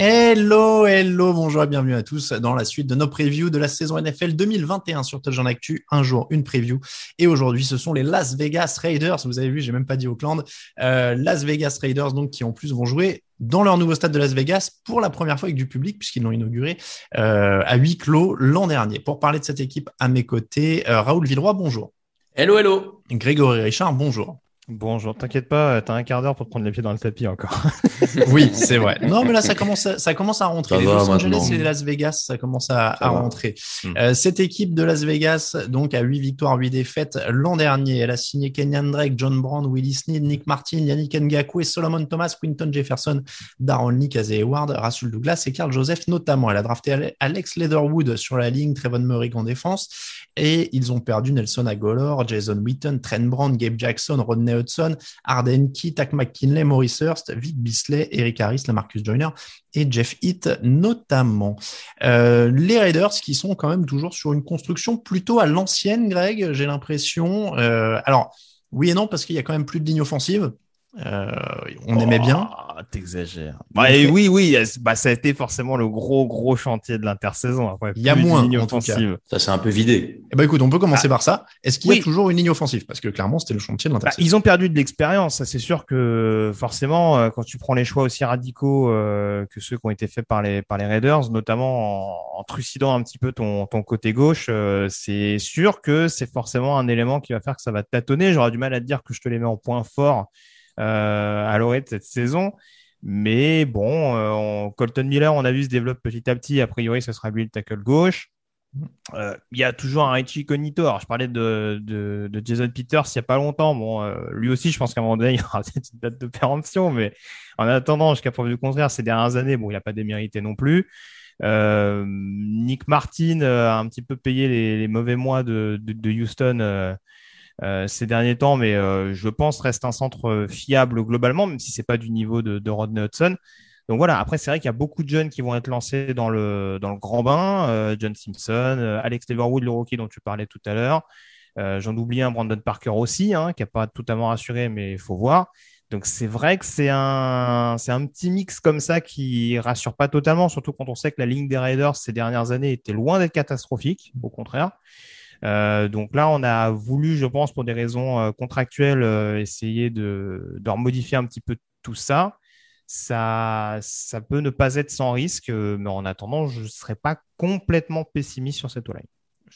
Hello, hello, bonjour et bienvenue à tous dans la suite de nos previews de la saison NFL 2021 sur Touchdown Actu. Un jour, une preview. Et aujourd'hui, ce sont les Las Vegas Raiders. Vous avez vu, j'ai même pas dit Auckland. Euh, Las Vegas Raiders, donc, qui en plus vont jouer dans leur nouveau stade de Las Vegas pour la première fois avec du public puisqu'ils l'ont inauguré euh, à huis clos l'an dernier. Pour parler de cette équipe à mes côtés, euh, Raoul Villeroy, bonjour. Hello, hello. Grégory Richard, bonjour. Bonjour, t'inquiète pas, t'as un quart d'heure pour te prendre les pieds dans le tapis encore. oui, c'est vrai. Non, mais là, ça commence, à, ça commence à rentrer. Ça les Los Angeles et les Las Vegas, ça commence à, Ça à va. rentrer. Mm. Euh, cette équipe de Las Vegas, donc, à 8 victoires, 8 défaites l'an dernier. Elle a signé Kenyan Drake, John Brown, Willie Snead, Nick Martin, Yannick Ngakwe, Solomon Thomas, Quinton Jefferson, Darren Lee, Kazay Hayward, Rasul Douglas et Carl Joseph notamment. Elle a drafté Ale- Alex Leatherwood sur la ligne, Trevon Murray en défense. Et ils ont perdu Nelson Agolor, Jason Witten, Trent Brown, Gabe Jackson, Rodney Hudson, Arden Key, Tack McKinley, Maurice Hurst, Vic Bisley, Eric Harris, Lamarcus Joyner et Jeff Heath notamment. Euh, les Raiders qui sont quand même toujours sur une construction plutôt à l'ancienne, Greg, j'ai l'impression. Euh, alors, oui et non, parce qu'il y a quand même plus de ligne offensive. Euh, on aimait bien. Ah, T'exagères. Bah, et oui, oui, bah, ça a été forcément le gros, gros chantier de l'intersaison. Il y a plus de moins, ligne offensive. Ça s'est un peu vidé. Eh ben, écoute, on peut commencer par ça. Est-ce qu'il y a toujours une ligne offensive? Parce que clairement, c'était le chantier de Bah, l'intersaison. ils ont perdu de l'expérience. Ça, C'est sûr que forcément, euh, quand tu prends les choix aussi radicaux euh, que ceux qui ont été faits par les par les Raiders, notamment en, en trucidant un petit peu ton ton côté gauche, euh, c'est sûr que c'est forcément un élément qui va faire que ça va tâtonner. J'aurais du mal à te dire que je te les mets en point fort à l'orée de cette saison. Mais bon, euh, on- Colton Miller, on a vu se développe petit à petit. A priori, ce sera lui le tackle gauche. Euh, Il y a toujours un Richie Cognito. Je parlais de, de, Jason Peters il n'y a pas longtemps. Bon, euh, lui aussi, je pense qu'à un moment donné, il y aura peut-être une date de péremption. Mais en attendant, jusqu'à preuve du contraire, ces dernières années, bon, il n'a pas démérité non plus. Euh, Nick Martin euh, a un petit peu payé les, les mauvais mois de, de, Houston euh, euh, ces derniers temps, mais euh, je pense reste un centre euh, fiable globalement, même si c'est pas du niveau de, de Rodney Hudson. Donc voilà, après c'est vrai qu'il y a beaucoup de jeunes qui vont être lancés dans le, dans le grand bain, euh, John Simpson, euh, Alex Leverwood, le rookie dont tu parlais tout à l'heure. Euh, J'en oublie un, Brandon Parker aussi, hein, qui n'a pas totalement rassuré, mais il faut voir. Donc c'est vrai que c'est un, un petit mix comme ça qui rassure pas totalement, surtout quand on sait que la ligne des Raiders ces dernières années était loin d'être catastrophique, au contraire. Euh, donc là, on a voulu, je pense, pour des raisons euh, contractuelles, euh, essayer de, de remodifier un petit peu tout ça. Ça, ça peut ne pas être sans risque, mais en attendant, je ne serais pas complètement pessimiste sur cette line.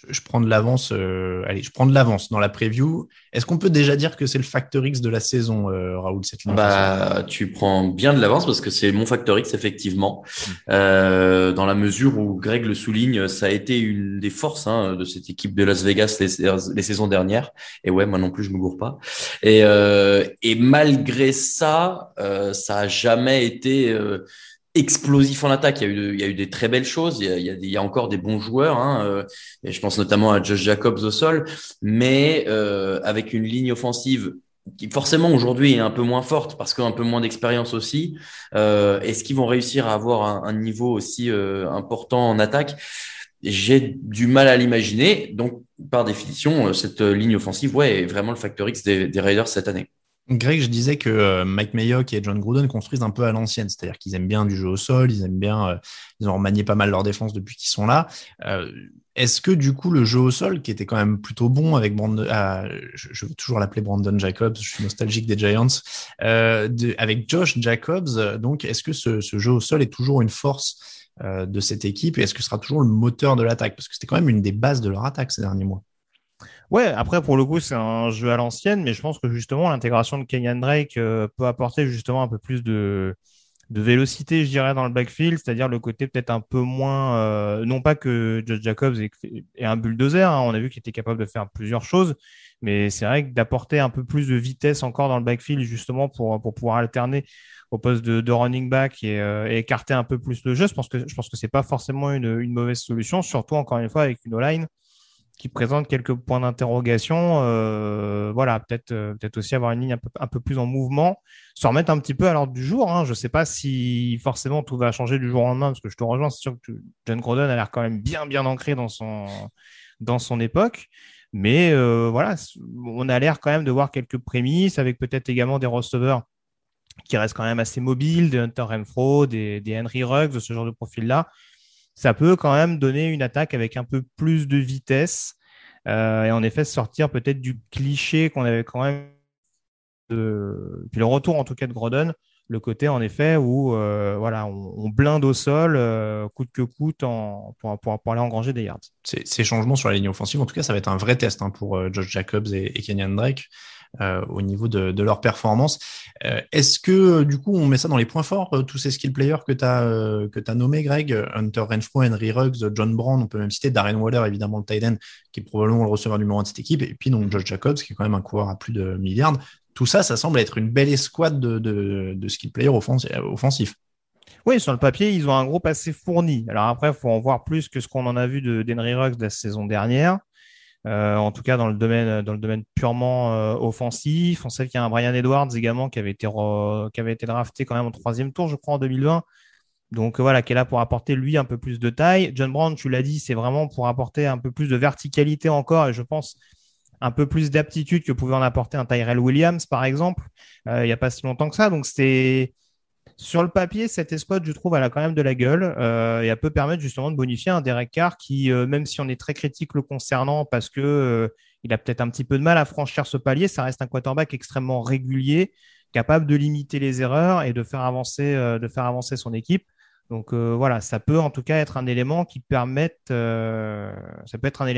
Je, prends de l'avance. euh, allez, je prends de l'avance dans la preview. Est-ce qu'on peut déjà dire que c'est le facteur X de la saison, euh, Raoul C'est une Bah, tu prends bien de l'avance parce que c'est mon facteur X, effectivement. Euh, dans la mesure où Greg le souligne, ça a été une des forces hein, de cette équipe de Las Vegas les, les saisons dernières. Et ouais, moi non plus, je me gourre pas. Et, euh, et malgré ça, euh, ça a jamais été euh, explosif en attaque. Il y a eu, il des très belles choses. Il y a, encore des bons joueurs. Hein, euh, et je pense notamment à Josh Jacobs au sol, mais euh, avec une ligne offensive qui forcément aujourd'hui est un peu moins forte parce qu'un peu moins d'expérience aussi. Euh, Est-ce qu'ils vont réussir à avoir un, niveau aussi euh, important en attaque? J'ai du mal à l'imaginer. Donc, par définition, cette ligne offensive, ouais, est vraiment le facteur X des, des Raiders cette année. Greg, je disais que euh, Mike Mayock et John Gruden construisent un peu à l'ancienne, c'est-à-dire qu'ils aiment bien du jeu au sol, ils aiment bien, euh, ils ont remanié pas mal leur défense depuis qu'ils sont là. Euh, Est-ce que du coup le jeu au sol, qui était quand même plutôt bon avec Brandon, ah, je, je veux toujours l'appeler Brandon Jacobs, je suis nostalgique des Giants, euh, avec Josh Jacobs, euh, donc est-ce que ce, ce jeu au sol est toujours une force euh, de cette équipe et est-ce que ce sera toujours le moteur de l'attaque? Parce que c'était quand même une des bases de leur attaque ces derniers mois. Ouais, après, pour le coup, c'est un jeu à l'ancienne, mais je pense que justement, l'intégration de Kenyan Drake euh, peut apporter justement un peu plus de de vélocité, je dirais, dans le backfield, c'est-à-dire le côté peut-être un peu moins, euh, non pas que Josh Jacobs est, un bulldozer, hein, on a vu qu'il était capable de faire plusieurs choses, mais c'est vrai que d'apporter un peu plus de vitesse encore dans le backfield, justement, pour, pour pouvoir alterner au poste de, running back euh, et, écarter un peu plus le jeu, je pense que je pense que c'est pas forcément une, une, mauvaise solution, surtout encore une fois avec une O-line qui présente quelques points d'interrogation. Euh, voilà, peut-être euh, peut-être aussi avoir une ligne un peu, un peu, plus en mouvement, se remettre un petit peu à l'ordre du jour. Hein. Je ne sais pas si forcément tout va changer du jour au lendemain, parce que je te rejoins, c'est sûr que John Groden a l'air quand même bien bien ancré dans son dans son époque. Mais euh, voilà, on a l'air quand même de voir quelques prémices, avec peut-être également des receveurs qui restent quand même assez mobiles, des Hunter Renfro, des, des Henry Ruggs, ce genre de profil-là ça peut quand même donner une attaque avec un peu plus de vitesse euh, et en effet sortir peut-être du cliché qu'on avait quand même puis le retour en tout cas de Groden le côté en effet où euh, voilà on, blinde au sol euh, coûte que coûte pour, pour, aller engranger des yards. Ces, changements sur la ligne offensive, en tout cas, ça va être un vrai test hein, pour Josh Jacobs et, et Kenyan Drake. Euh, au niveau de, de leur performance. Euh, est-ce que du coup on met ça dans les points forts, euh, tous ces skill players que tu as, as nommés, Greg? Hunter Renfro, Henry Ruggs, John Brown, on peut même citer Darren Waller, évidemment le tight end, qui est probablement le receveur numéro un de cette équipe, et puis donc Josh Jacobs, qui est quand même un coureur à plus de milliards. Tout ça, ça semble être une belle escouade de, de, de skill players offensifs. Oui, sur le papier, ils ont un groupe assez fourni. Alors après, il faut en voir plus que ce qu'on en a vu de d'Henry Ruggs la saison dernière. Euh, en tout cas dans le domaine dans le domaine purement euh, offensif. On sait qu'il y a un Brian Edwards également qui avait été qui avait été drafté quand même au troisième tour, je crois, en 2020. Donc voilà, qui est là pour apporter lui un peu plus de taille. John Brown, tu l'as dit, c'est vraiment pour apporter un peu plus de verticalité encore et je pense un peu plus d'aptitude que pouvait en apporter un Tyrell Williams par exemple. Euh, il n'y a pas si longtemps que ça, donc c'est sur le papier, cette escouade, je trouve, elle a quand même de la gueule euh, et elle peut permettre justement de bonifier un Derek Carr qui, euh, même si on est très critique le concernant parce que euh, il a peut-être un petit peu de mal à franchir ce palier, ça reste un quarterback extrêmement régulier, capable de limiter les erreurs et de faire avancer, de faire son équipe. Donc voilà, ça peut en tout cas être un élément qui permette, permet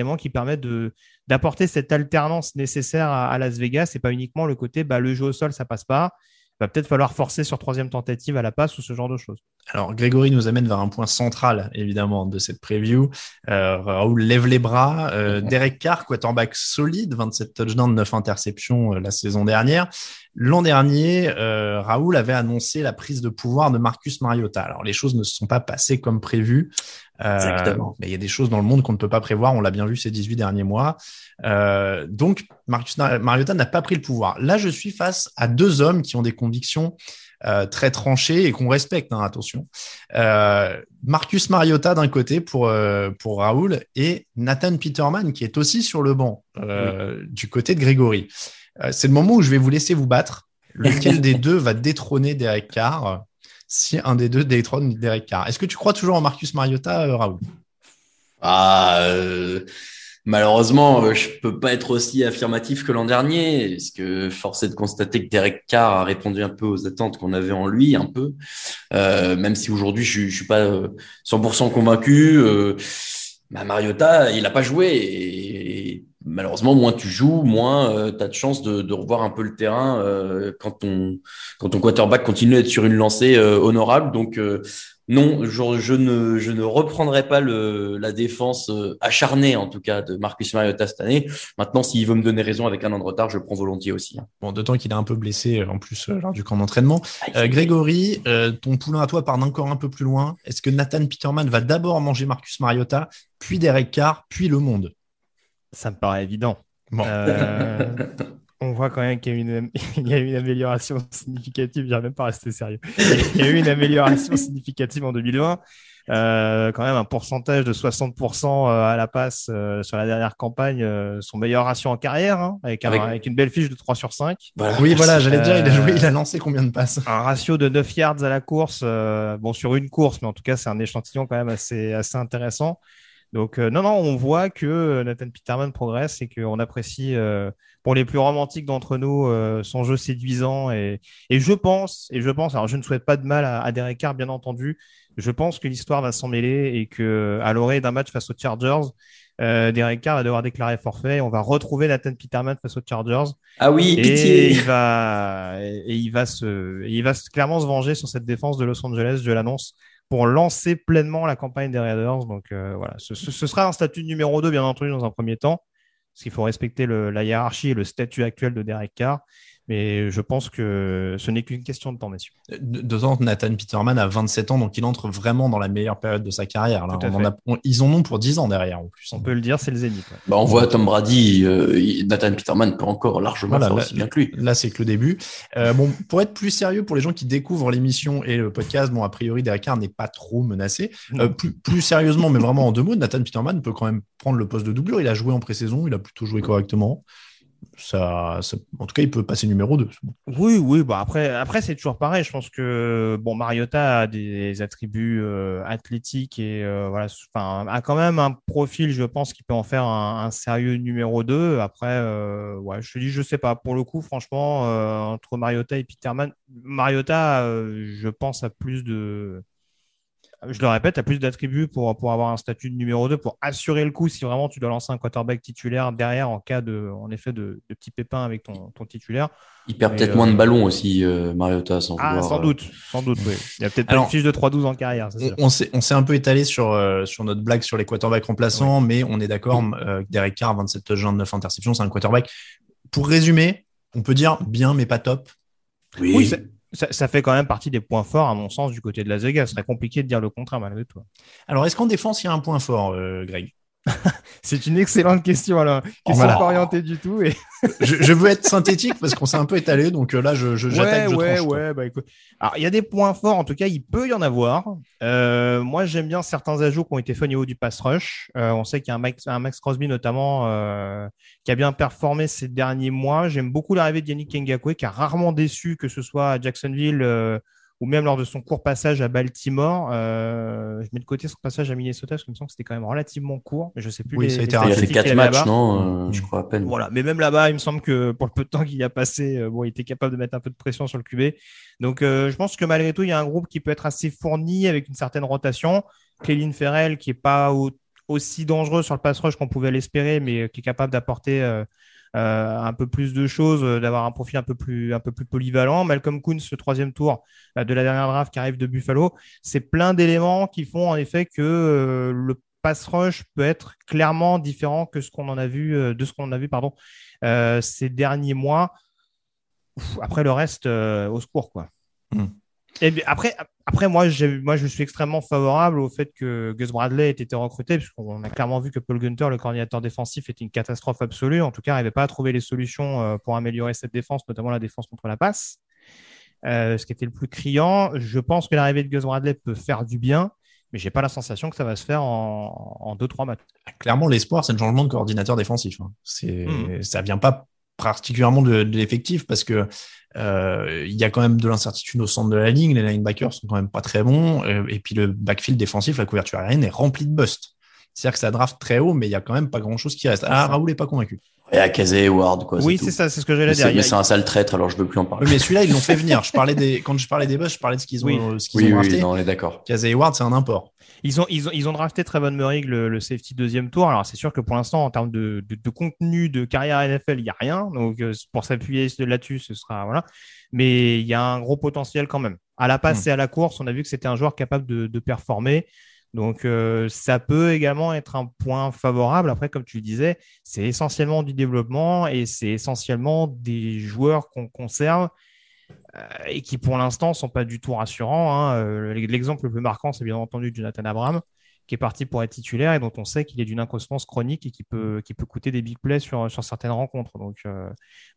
d'apporter cette alternance nécessaire à, Las Vegas et pas uniquement le côté, bah, le jeu au sol, ça passe pas va peut-être falloir forcer sur troisième tentative à la passe ou ce genre de choses. Alors, Grégory nous amène vers un point central, évidemment, de cette preview. Euh, Raoul lève les bras. Euh, Derek Carr, quarterback solide, 27 touchdowns, 9 interceptions euh, la saison dernière. L'an dernier, Raoul avait annoncé la prise de pouvoir de Marcus Mariota. Alors, les choses ne se sont pas passées comme prévu. Euh, mais il y a des choses dans le monde qu'on ne peut pas prévoir. On l'a bien vu ces 18 derniers mois. Euh, donc, Marcus Mariota n'a pas pris le pouvoir. Là, je suis face à deux hommes qui ont des convictions euh, très tranchées et qu'on respecte, hein, attention. Euh, Marcus Mariota d'un côté pour, euh, pour Raoul et Nathan Peterman qui est aussi sur le banc du côté de Grégory. C'est le moment où je vais vous laisser vous battre. Lequel des deux va détrôner Derek Carr si un des deux détrône Derek Carr Est-ce que tu crois toujours en Marcus Mariota, Raoul? Ah, Malheureusement, euh, je peux pas être aussi affirmatif que l'an dernier, parce que force est de constater que Derek Carr a répondu un peu aux attentes qu'on avait en lui, un peu. Euh, même si aujourd'hui je, je suis pas 100% euh, convaincu. Euh, bah Mariota, il a pas joué. Malheureusement, moins tu joues, moins euh, tu as de chance de, de, revoir un peu le terrain quand ton quand ton quarterback continue à être sur une lancée honorable. Donc non, je, ne, je ne reprendrai pas le, la défense euh, acharnée, en tout cas, de Marcus Mariota cette année. Maintenant, s'il veut me donner raison avec un an de retard, je le prends volontiers aussi. Hein. Bon, d'autant qu'il est un peu blessé euh, en plus euh, lors du camp d'entraînement. Grégory, ton poulain à toi part encore un peu plus loin. Est-ce que Nathan Peterman va d'abord manger Marcus Mariota, puis Derek Carr, puis le monde? Ça me paraît évident. Bon. on voit quand même qu'il y a une, il y a une amélioration significative. J'arrive même pas à rester sérieux. Il y a eu une amélioration significative en 2020. Euh, quand même un pourcentage de 60% euh, à la passe euh, sur la dernière campagne, euh, son meilleur ratio en carrière, hein, avec, avec... une belle fiche de 3 sur 5. Oui, voilà, j'allais dire, il a joué, il a lancé combien de passes? Un ratio de 9 yards à la course, bon sur une course, mais en tout cas c'est un échantillon quand même assez, assez intéressant. Donc non, non, on voit que Nathan Peterman progresse et qu'on apprécie pour les plus romantiques d'entre nous, euh, son jeu séduisant et, et je pense, et je pense, alors je ne souhaite pas de mal à, à Derek Carr, bien entendu, Je pense que l'histoire va s'en mêler et que à l'orée d'un match face aux Chargers, euh, Derek Carr va devoir déclarer forfait. On va retrouver Nathan Peterman face aux Chargers. Ah oui, et pitié. il va et il va se il va clairement se venger sur cette défense de Los Angeles. Je l'annonce pour lancer pleinement la campagne des Raiders. Donc euh, voilà, ce, sera un statut numéro 2 bien entendu dans un premier temps, parce qu'il faut respecter la hiérarchie et le statut actuel de Derek Carr. Mais je pense que ce n'est qu'une question de temps, messieurs. Deux ans, Nathan Peterman a 27 ans, donc il entre vraiment dans la meilleure période de sa carrière. Là. On en a, on, ils en ont pour 10 ans derrière en plus. On peut le dire, c'est le zénith. Ouais. Bah, on voit Tom Brady, euh, Nathan Peterman peut encore largement voilà, faire là, aussi bien que lui. Là, c'est que le début. Euh, bon, pour être plus sérieux, pour les gens qui découvrent l'émission et le podcast, bon, a priori, Derek Carr n'est pas trop menacé. Euh, plus, plus, sérieusement, mais vraiment en deux mots, Nathan Peterman peut quand même prendre le poste de doublure. Il a joué en pré-saison, il a plutôt joué correctement ça, en tout cas, il peut passer numéro 2. Oui, oui, bah après, après c'est toujours pareil. Je pense que bon, Mariota a des attributs euh, athlétiques et euh, voilà, enfin, a quand même un profil, je pense, qui peut en faire un, sérieux numéro 2. Après, euh, ouais, je te dis, je sais pas. Pour le coup, franchement, entre Mariota et Peterman, Mariota, je pense, a plus de je le répète, tu as plus d'attributs pour, pour avoir un statut de numéro 2, pour assurer le coup si vraiment tu dois lancer un quarterback titulaire derrière en cas de, en effet, de, de petits pépins avec ton, ton titulaire. Il perd peut-être euh... moins de ballons aussi, euh, Mariota, sans ah, vouloir, sans doute, sans doute, oui. Il y a peut-être pas une fiche de 3-12 en carrière. On, on s'est un peu étalé sur, euh, sur notre blague sur les quarterbacks remplaçants, oui. mais on est d'accord, euh, Derek Carr, 27 touchdowns, 9 interceptions, c'est un quarterback. Pour résumer, on peut dire bien, mais pas top. Oui, oui ça, fait quand même partie des points forts, à mon sens, du côté de Las Vegas. Ce serait compliqué de dire le contraire, malgré tout. Alors, est-ce qu'en défense, il y a un point fort, euh, Greg? C'est une excellente question, alors. Question voilà. pas orientée du tout. Et... je, je, veux être synthétique parce qu'on s'est un peu étalé, donc euh, là, je, je j'attaque, ouais, ouais, tranche, ouais, bah, écoute. Alors, il y a des points forts, en tout cas, il peut y en avoir. Euh, moi, j'aime bien certains ajouts qui ont été faits au niveau du pass rush. Euh, on sait qu'il y a un Max, un Max Crosby, notamment, euh, qui a bien performé ces derniers mois. J'aime beaucoup l'arrivée de Yannick Ngakwe, qui a rarement déçu, que ce soit à Jacksonville ou même lors de son court passage à Baltimore. Euh, je mets de côté son passage à Minnesota, parce que je me sens que c'était quand même relativement court, mais je sais plus. Oui, les, ça a été Il a fait quatre matchs, non euh, Je crois à peine. Voilà, mais même là-bas, il me semble que pour le peu de temps qu'il y a passé, euh, bon, il était capable de mettre un peu de pression sur le QB. Donc, euh, je pense que malgré tout, il y a un groupe qui peut être assez fourni avec une certaine rotation. Cléline Ferrell, qui est pas au, aussi dangereux sur le pass rush qu'on pouvait l'espérer, mais qui est capable d'apporter un peu plus de choses, euh, d'avoir un profil un peu plus un peu plus polyvalent. Malcolm Kuhn, ce troisième tour euh, de la dernière draft qui arrive de Buffalo, c'est plein d'éléments qui font en effet que euh, le pass rush peut être clairement différent que ce qu'on en a vu euh, de ce qu'on a vu pardon ces derniers mois. Après le reste, au secours quoi. Mm. Et après, après moi, moi, je suis extrêmement favorable au fait que Gus Bradley ait été recruté, puisqu'on a clairement vu que Paul Gunter, le coordinateur défensif, était une catastrophe absolue. En tout cas, il n'arrivait pas à trouver les solutions euh, pour améliorer cette défense, notamment la défense contre la passe, euh, ce qui était le plus criant. Je pense que l'arrivée de Gus Bradley peut faire du bien, mais j'ai pas la sensation que ça va se faire en, en deux trois matchs. Clairement, l'espoir, c'est le changement de coordinateur défensif. Hein. C'est, mmh. ça vient pas particulièrement de, de l'effectif parce que euh, il y a quand même de l'incertitude au centre de la ligne. Les linebackers sont quand même pas très bons. Euh, et puis le backfield défensif, la couverture aérienne est remplie de busts. C'est-à-dire que ça draft très haut, mais il y a quand même pas grand-chose qui reste. Ah, Raoul est pas convaincu. Et à Kazé Ward, quoi. Oui, c'est ça, c'est ce que j'allais dire. Mais c'est un sale traître, alors je veux plus en parler. Oui, mais celui-là, ils l'ont fait venir. Je parlais des, quand je parlais des busts, je parlais de ce qu'ils ont, oui. ce qu'ils oui, ont drafté. Oui, non, on est d'accord. Kazé Ward, c'est un import. Ils ont, ils ont, ils ont drafté Trevon Murray, le, le safety deuxième tour. Alors, c'est sûr que pour l'instant, en termes de, de, de, contenu de carrière NFL, il n'y a rien. Donc, euh, pour s'appuyer là-dessus, ce sera, voilà. Mais il y a un gros potentiel quand même. À la passe mmh. et à la course, on a vu que c'était un joueur capable de, de performer. Donc, euh, ça peut également être un point favorable. Après, comme tu le disais, c'est essentiellement du développement et c'est essentiellement des joueurs qu'on conserve euh, et qui, pour l'instant, sont pas du tout rassurants. Hein. Euh, L'exemple le plus marquant, c'est bien entendu Jonathan Abraham, qui est parti pour être titulaire et dont on sait qu'il est d'une inconstance chronique et qui peut, coûter des big plays sur, certaines rencontres.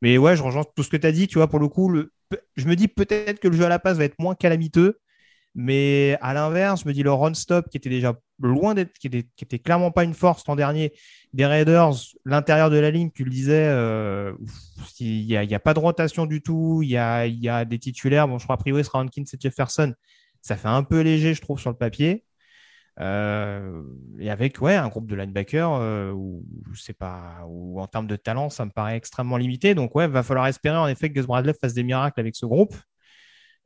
Mais ouais, je rejoins tout ce que tu as dit. Tu vois, pour le coup, je me dis peut-être que le jeu à la passe va être moins calamiteux. Mais à l'inverse, je me dis le run-stop qui était déjà loin d'être, qui était, qui était clairement pas une force l'an dernier des Raiders, l'intérieur de la ligne, tu le disais, euh, il n'y a, a, pas de rotation du tout, il y a, y a des titulaires. Bon, je crois priori, ce sera Hankins et Jefferson. Ça fait un peu léger, je trouve, sur le papier. Euh, et avec ouais un groupe de linebackers euh, où c'est pas où en termes de talent ça me paraît extrêmement limité donc ouais va falloir espérer en effet que Gus Bradley fasse des miracles avec ce groupe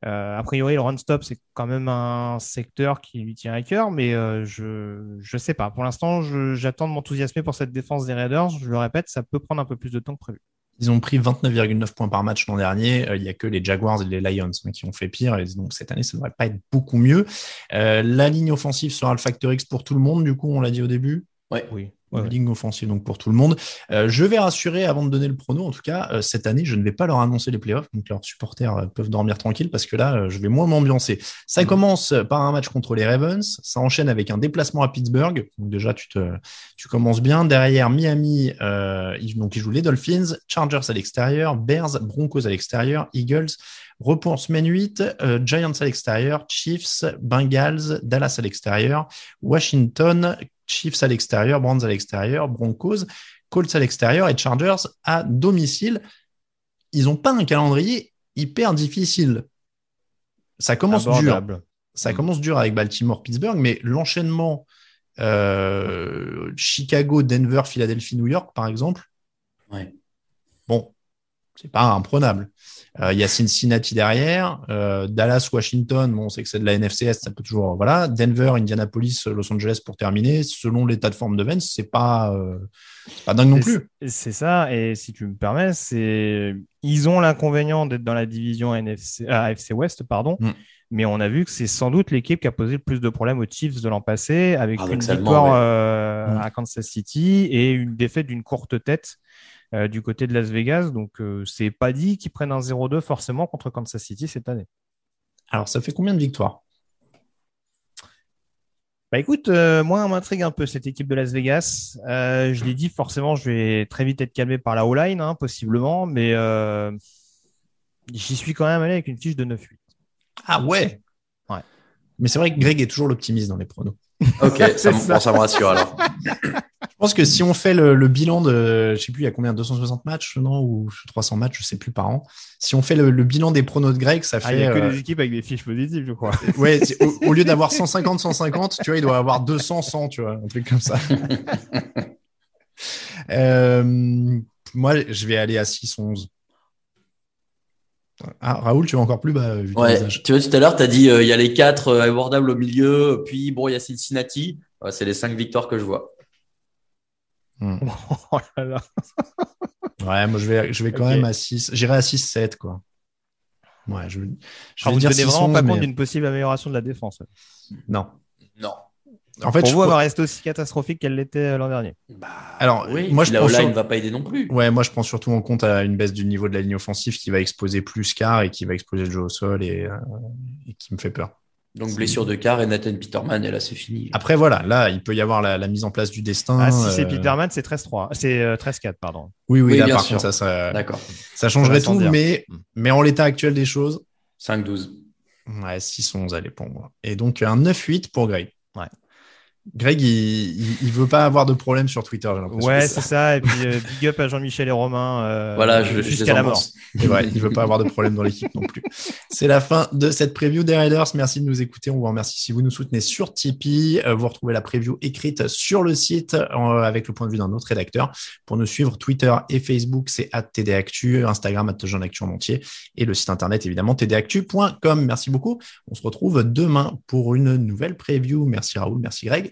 Euh, a priori, le run-stop, c'est quand même un secteur qui lui tient à cœur, mais euh, je je sais pas. Pour l'instant, j'attends de m'enthousiasmer pour cette défense des Raiders. Je le répète, ça peut prendre un peu plus de temps que prévu. Ils ont pris 29,9 points par match l'an dernier. Euh, il n'y a que les Jaguars et les Lions hein, qui ont fait pire. Et donc cette année, ça ne devrait pas être beaucoup mieux. la ligne offensive sera le facteur X pour tout le monde. Du coup, on l'a dit au début? Ouais. Oui ouais, ligne offensive donc pour tout le monde. Euh, je vais rassurer avant de donner le prono. En tout cas, euh, cette année, je ne vais pas leur annoncer les playoffs, donc leurs supporters euh, peuvent dormir tranquille parce que là, je vais moins m'ambiancer. Ça mmh. commence par un match contre les Ravens, ça enchaîne avec un déplacement à Pittsburgh. Donc déjà, tu te, tu commences bien. Derrière Miami, donc ils jouent les Dolphins, Chargers à l'extérieur, Bears, Broncos à l'extérieur, Eagles. Repos en semaine 8, Giants à l'extérieur, Chiefs, Bengals, Dallas à l'extérieur, Washington, Chiefs à l'extérieur, Browns à l'extérieur, Broncos, Colts à l'extérieur et Chargers à domicile. Ils n'ont pas un calendrier hyper difficile. Ça commence dur. Ça mm. commence dur avec Baltimore, Pittsburgh, mais l'enchaînement euh, Chicago, Denver, Philadelphie, New York, par exemple. Ouais. Bon, c'est pas imprenable. Euh, il y a Cincinnati derrière, euh, Dallas, Washington, bon, on sait que c'est de la NFCS, ça peut toujours, voilà. Denver, Indianapolis, Los Angeles pour terminer. Selon l'état de forme de Vence, c'est pas, euh, pas dingue non plus. C'est ça, et si tu me permets, c'est, ils ont l'inconvénient d'être dans la division NFC, AFC West, pardon. Mm. Mais on a vu que c'est sans doute l'équipe qui a posé le plus de problèmes aux Chiefs de l'an passé, avec une victoire mm. à Kansas City et une défaite d'une courte tête euh, du côté de Las Vegas. Donc, euh, c'est pas dit qu'ils prennent un 0-2 forcément contre Kansas City cette année. Alors, ça fait combien de victoires? Bah écoute, euh, moi, on m'intrigue un peu cette équipe de Las Vegas. je l'ai dit, forcément, je vais très vite être calmé par la O-line, hein, possiblement, mais j'y suis quand même allé avec une fiche de 9-8. Ah ouais? Ouais. Mais c'est vrai que Greg est toujours l'optimiste dans les pronos. Ok, ça, ça me rassure alors. Je pense que si on fait le, bilan de, je sais plus, il y a combien, 260 matchs, non, ou 300 matchs, je sais plus par an. Si on fait le, bilan des pronos de Greg, ça fait. Ah, il n'y a que des équipes avec des fiches positives, je crois. ouais, au, lieu d'avoir 150, 150, tu vois, il doit avoir 200, 100, tu vois, un truc comme ça. Euh, moi, je vais aller à 6, 11. Ah, Raoul, tu vas encore plus bas, vu ouais, Tu vois, tout à l'heure, tu as dit, euh, il y a les 4 euh, abordables au milieu, puis bon, il y a Cincinnati. c'est les 5 victoires que je vois. Hmm. Oh ouais, moi je vais, je vais quand même à 6. J'irai à 6-7, quoi. Ouais, je, je vais dire vous vraiment pas compte d'une possible amélioration de la défense. Non. Non. En fait, pour vous, avoir resté aussi catastrophique qu'elle l'était euh, l'an dernier. Bah, Alors, oui, moi, je la pense ne va pas aider non plus. Ouais, moi, je prends surtout en compte à une baisse du niveau de la ligne offensive qui va exploser plus qu'art et qui va exploser le jeu au sol et, euh, et qui me fait peur. Donc blessure de Carr et Nathan Peterman, et là c'est fini. Après voilà, là il peut y avoir la, mise en place du destin. Ah si c'est euh, Peterman, c'est 13-3, c'est 13-4 euh, pardon. Oui oui, là, par contre ça ça, ça changerait tout, mais mm. mais en l'état actuel des choses. 5-12. Ouais 6-11 allez pour moi. Et donc un 9-8 pour Gray. Ouais. Greg, il, il, veut pas avoir de problème sur Twitter. Ouais, c'est ça. Et puis euh, big up à Jean-Michel et Romain. Euh, voilà, jusqu'à la mort. Et ouais, il veut pas avoir de problème dans l'équipe non plus. C'est la fin de cette preview des Raiders. Merci de nous écouter. On vous remercie si vous nous soutenez sur Tipeee. Euh, vous retrouvez la preview écrite sur le site avec le point de vue d'un autre rédacteur. Pour nous suivre, Twitter et Facebook, c'est @tdactu, Instagram @jeanactu en entier et le site internet évidemment tdactu.com. Merci beaucoup. On se retrouve demain pour une nouvelle preview. Merci Raoul, merci Greg.